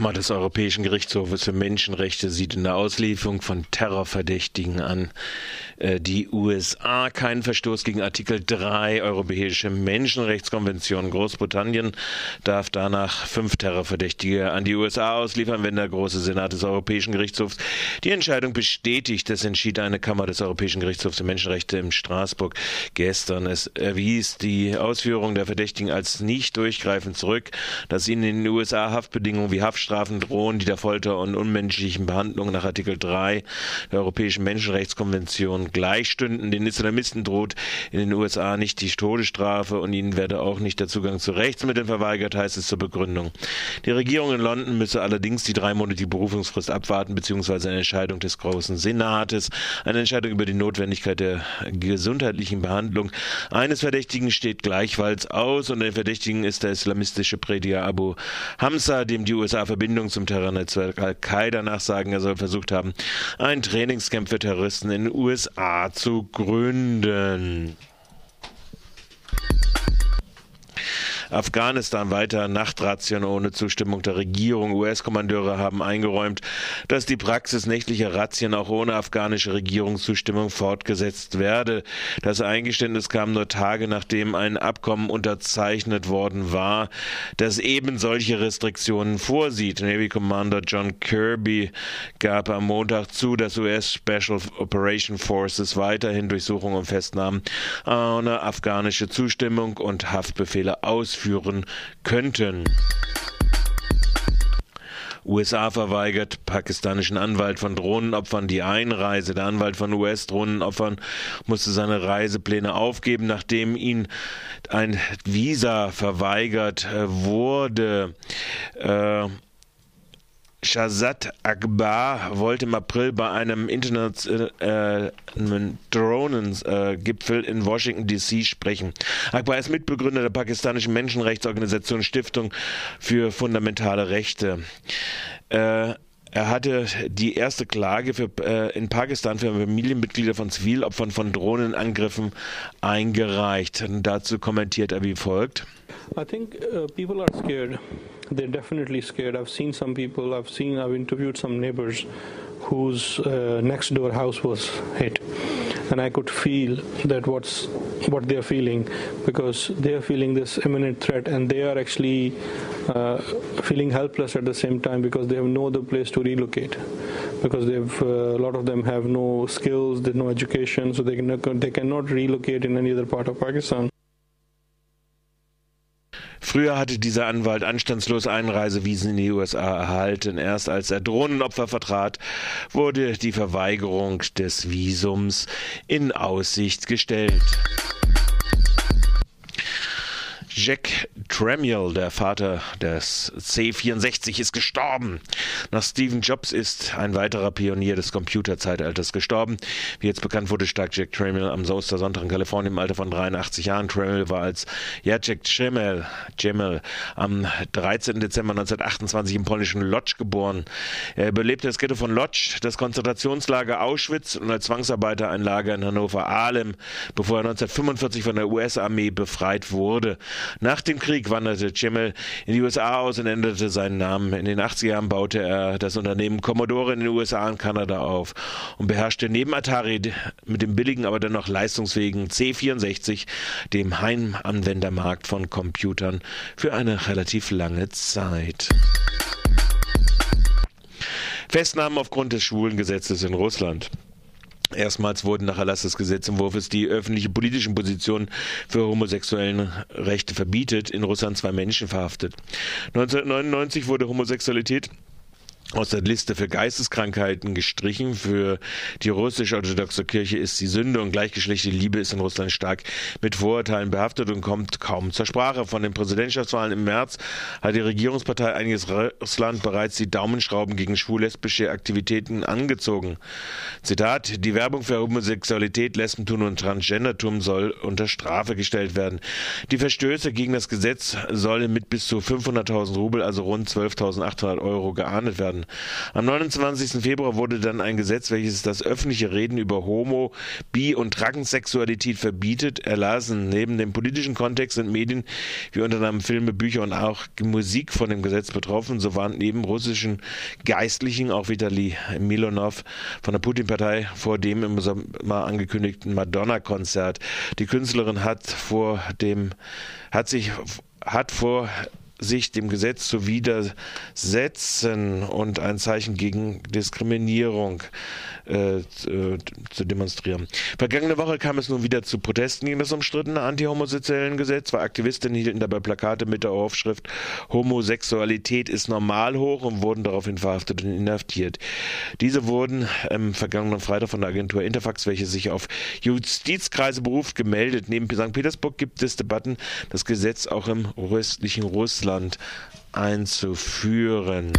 Kammer des Europäischen Gerichtshofes für Menschenrechte sieht in der Auslieferung von Terrorverdächtigen an die USA keinen Verstoß gegen Artikel 3 Europäische Menschenrechtskonvention. Großbritannien darf danach fünf Terrorverdächtige an die USA ausliefern, wenn der große Senat des Europäischen Gerichtshofs die Entscheidung bestätigt. Das entschied eine Kammer des Europäischen Gerichtshofs für Menschenrechte in Straßburg gestern. Es erwies die Ausführung der Verdächtigen als nicht durchgreifend zurück, dass ihnen in den USA Haftbedingungen wie Haftstrafen drohen, die der Folter und unmenschlichen Behandlung nach Artikel 3 der Europäischen Menschenrechtskonvention gleichstünden. Den Islamisten droht in den USA nicht die Todesstrafe und ihnen werde auch nicht der Zugang zu Rechtsmitteln verweigert, heißt es zur Begründung. Die Regierung in London müsse allerdings die dreimonatige Berufungsfrist abwarten, beziehungsweise eine Entscheidung des Großen Senates. Eine Entscheidung über die Notwendigkeit der gesundheitlichen Behandlung eines Verdächtigen steht gleichfalls aus und der Verdächtigen ist der islamistische Prediger Abu Hamza, dem die USA Verbindung zum Terrornetzwerk Al-Qaida nachsagen. Er soll versucht haben, ein Trainingscamp für Terroristen in den USA USA zu gründen. Afghanistan weiter Nachtrazzien ohne Zustimmung der Regierung. US-Kommandeure haben eingeräumt, dass die Praxis nächtlicher Razzien auch ohne afghanische Regierungszustimmung fortgesetzt werde. Das Eingeständnis kam nur Tage nachdem ein Abkommen unterzeichnet worden war, das eben solche Restriktionen vorsieht. Navy Commander John Kirby gab am Montag zu, dass US Special Operation Forces weiterhin Durchsuchungen und Festnahmen ohne afghanische Zustimmung und Haftbefehle ausführen führen könnten. USA verweigert pakistanischen Anwalt von Drohnenopfern die Einreise. Der Anwalt von US-Drohnenopfern musste seine Reisepläne aufgeben, nachdem ihm ein Visa verweigert wurde. Äh, Shazad Akbar wollte im April bei einem internationalen Drohnengipfel in Washington DC sprechen. Akbar ist Mitbegründer der pakistanischen Menschenrechtsorganisation Stiftung für fundamentale Rechte. Äh, er hatte die erste Klage für, äh, in Pakistan für Familienmitglieder von Zivilopfern von Drohnenangriffen eingereicht. Und dazu kommentiert er wie folgt. I think uh, people are scared. They're definitely scared. I've seen some people, I've seen, I've interviewed some neighbors whose uh, next door house was hit. And I could feel that what's what they're feeling because they're feeling this imminent threat and they are actually uh, feeling helpless at the same time because they have no other place to relocate because they've uh, a lot of them have no skills, they have no education, so they can, they cannot relocate in any other part of Pakistan. Früher hatte dieser Anwalt anstandslos Einreisevisen in die USA erhalten. Erst als er Drohnenopfer vertrat, wurde die Verweigerung des Visums in Aussicht gestellt. Jack Tramiel, der Vater des C64, ist gestorben. Nach Steve Jobs ist ein weiterer Pionier des Computerzeitalters gestorben. Wie jetzt bekannt wurde, stark Jack Tramiel am Ostersonntag in Kalifornien im Alter von 83 Jahren. Tramiel war als ja, Jack Tramiel, Tramiel am 13. Dezember 1928 im polnischen Lodz geboren. Er überlebte das Ghetto von Lodz, das Konzentrationslager Auschwitz und als Zwangsarbeiter ein Lager in Hannover-Ahlem, bevor er 1945 von der US-Armee befreit wurde. Nach dem Krieg wanderte Cimmel in die USA aus und änderte seinen Namen. In den 80er Jahren baute er das Unternehmen Commodore in den USA und Kanada auf und beherrschte neben Atari mit dem billigen, aber dennoch leistungsfähigen C64 dem Heimanwendermarkt von Computern für eine relativ lange Zeit. Festnahmen aufgrund des Schwulengesetzes in Russland. Erstmals wurden nach Erlass des Gesetzentwurfs die öffentliche politischen Positionen für homosexuellen Rechte verbietet, in Russland zwei Menschen verhaftet. 1999 wurde Homosexualität aus der Liste für Geisteskrankheiten gestrichen. Für die russisch-orthodoxe Kirche ist die Sünde und gleichgeschlechtliche Liebe ist in Russland stark mit Vorurteilen behaftet und kommt kaum zur Sprache. Von den Präsidentschaftswahlen im März hat die Regierungspartei Einiges Russland bereits die Daumenschrauben gegen schwul-lesbische Aktivitäten angezogen. Zitat, die Werbung für Homosexualität, Lesbentum und Transgendertum soll unter Strafe gestellt werden. Die Verstöße gegen das Gesetz sollen mit bis zu 500.000 Rubel, also rund 12.800 Euro, geahndet werden. Worden. Am 29. Februar wurde dann ein Gesetz, welches das öffentliche Reden über Homo, Bi- und Transsexualität verbietet, erlassen. Neben dem politischen Kontext sind Medien wie unter anderem Filme, Bücher und auch Musik von dem Gesetz betroffen. So waren neben russischen Geistlichen auch Vitali Milonov von der Putin-Partei vor dem im Sommer angekündigten Madonna-Konzert. Die Künstlerin hat vor dem, hat sich, hat vor sich dem Gesetz zu widersetzen und ein Zeichen gegen Diskriminierung äh, zu demonstrieren. Vergangene Woche kam es nun wieder zu Protesten gegen das umstrittene anti-homosexuellen Gesetz. Zwei Aktivistinnen hielten dabei Plakate mit der Aufschrift Homosexualität ist normal hoch und wurden daraufhin verhaftet und inhaftiert. Diese wurden am vergangenen Freitag von der Agentur Interfax, welche sich auf Justizkreise beruft, gemeldet. Neben St. Petersburg gibt es Debatten, das Gesetz auch im röstlichen Russland einzuführen.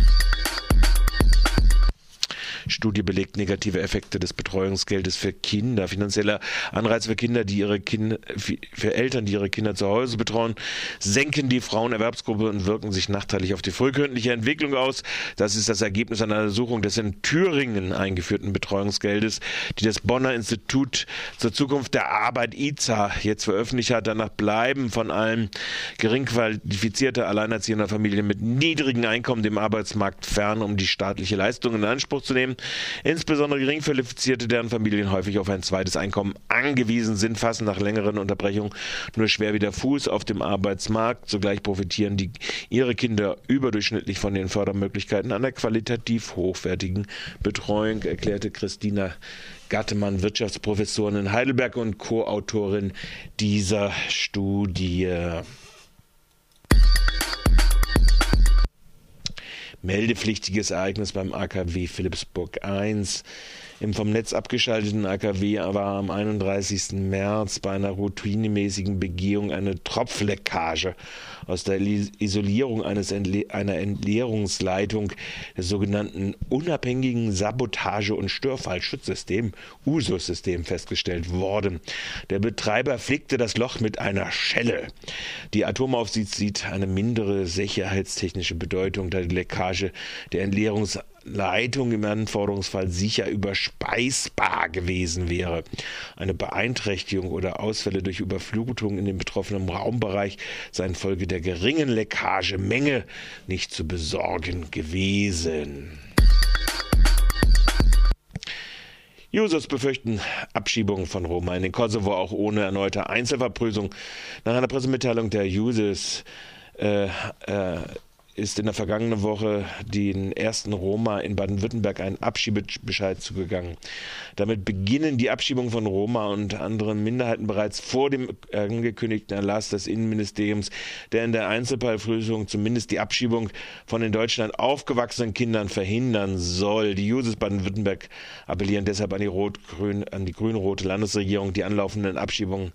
Studie belegt negative Effekte des Betreuungsgeldes für Kinder. Finanzieller Anreiz für Kinder, die ihre Kinder, für Eltern, die ihre Kinder zu Hause betreuen, senken die Frauenerwerbsgruppe und wirken sich nachteilig auf die frühkindliche Entwicklung aus. Das ist das Ergebnis einer Untersuchung des in Thüringen eingeführten Betreuungsgeldes, die das Bonner Institut zur Zukunft der Arbeit IZA jetzt veröffentlicht hat. Danach bleiben von allen gering qualifizierte alleinerziehender Familien mit niedrigen Einkommen dem Arbeitsmarkt fern, um die staatliche Leistung in Anspruch zu nehmen. Insbesondere geringqualifizierte, deren Familien häufig auf ein zweites Einkommen angewiesen sind, fassen nach längeren Unterbrechungen nur schwer wieder Fuß auf dem Arbeitsmarkt. Zugleich profitieren die, ihre Kinder überdurchschnittlich von den Fördermöglichkeiten einer qualitativ hochwertigen Betreuung, erklärte Christina Gattemann, Wirtschaftsprofessorin in Heidelberg und Co-Autorin dieser Studie. Meldepflichtiges Ereignis beim AKW Philipsburg 1. Im vom Netz abgeschalteten AKW war am 31. März bei einer routinemäßigen Begehung eine Tropfleckage aus der Isolierung eines Entle einer Entleerungsleitung des sogenannten unabhängigen Sabotage- und Störfallschutzsystem USUS-System festgestellt worden. Der Betreiber flickte das Loch mit einer Schelle. Die Atomaufsicht sieht eine mindere sicherheitstechnische Bedeutung, da die Leckage der Entleerungsleitung Leitung im Anforderungsfall sicher überspeisbar gewesen wäre. Eine Beeinträchtigung oder Ausfälle durch Überflutung in dem betroffenen Raumbereich seien Folge der geringen Leckagemenge nicht zu besorgen gewesen. Users befürchten Abschiebungen von Roma in den Kosovo auch ohne erneute Einzelverprüfung. Nach einer Pressemitteilung der Users äh, äh, ist in der vergangenen Woche den ersten Roma in Baden-Württemberg ein Abschiebebescheid zugegangen. Damit beginnen die Abschiebungen von Roma und anderen Minderheiten bereits vor dem angekündigten Erlass des Innenministeriums, der in der Einzelfallprüfung zumindest die Abschiebung von in Deutschland aufgewachsenen Kindern verhindern soll. Die Jusos Baden-Württemberg appellieren deshalb an die rot-grün, an die grün-rote Landesregierung, die anlaufenden Abschiebungen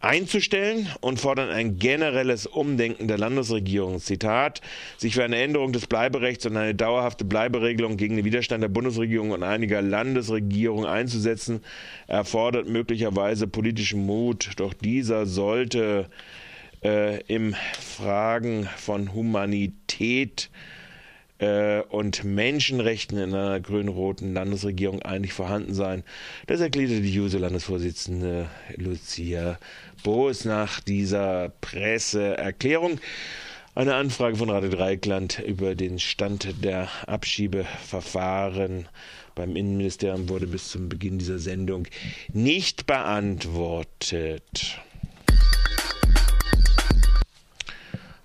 einzustellen und fordern ein generelles Umdenken der Landesregierung. Zitat, sich für eine Änderung des Bleiberechts und eine dauerhafte Bleiberegelung gegen den Widerstand der Bundesregierung und einiger Landesregierungen einzusetzen, erfordert möglicherweise politischen Mut. Doch dieser sollte äh, im Fragen von Humanität äh, und Menschenrechten in einer grün-roten Landesregierung eigentlich vorhanden sein. Das erklärte die Juso-Landesvorsitzende Lucia Boos nach dieser Presseerklärung. Eine Anfrage von Radio Dreikland über den Stand der Abschiebeverfahren beim Innenministerium wurde bis zum Beginn dieser Sendung nicht beantwortet.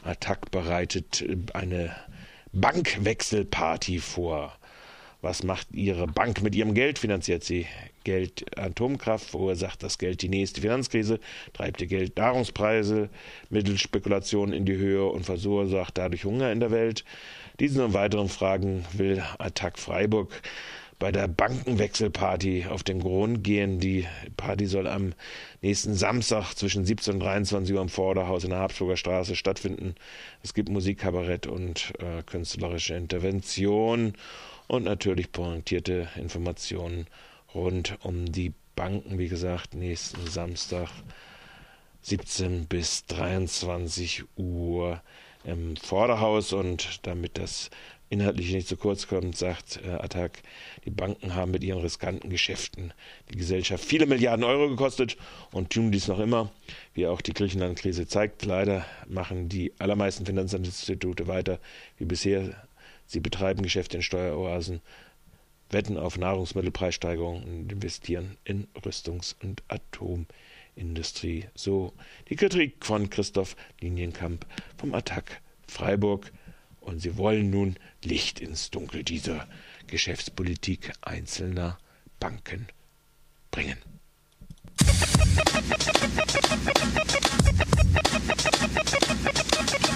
Attac bereitet eine Bankwechselparty vor. Was macht Ihre Bank mit Ihrem Geld? Finanziert sie Geld Atomkraft, verursacht das Geld die nächste Finanzkrise, treibt ihr Geld Nahrungspreise, Mittelspekulationen in die Höhe und verursacht dadurch Hunger in der Welt? Diesen und weiteren Fragen will Attac Freiburg bei der Bankenwechselparty auf den Grund gehen. Die Party soll am nächsten Samstag zwischen 17 und 23 Uhr im Vorderhaus in der Habsburger Straße stattfinden. Es gibt Musik, Kabarett und äh, künstlerische Intervention und natürlich pointierte Informationen rund um die Banken. Wie gesagt, nächsten Samstag 17 bis 23 Uhr im Vorderhaus und damit das inhaltlich nicht zu kurz kommt, sagt äh, Attac, die Banken haben mit ihren riskanten Geschäften die Gesellschaft viele Milliarden Euro gekostet und tun dies noch immer. Wie auch die Griechenland-Krise zeigt, leider machen die allermeisten Finanzinstitute weiter wie bisher. Sie betreiben Geschäfte in Steueroasen, wetten auf Nahrungsmittelpreissteigerungen und investieren in Rüstungs- und Atomindustrie. So die Kritik von Christoph Linienkamp vom Attac Freiburg. Und sie wollen nun Licht ins Dunkel dieser Geschäftspolitik einzelner Banken bringen.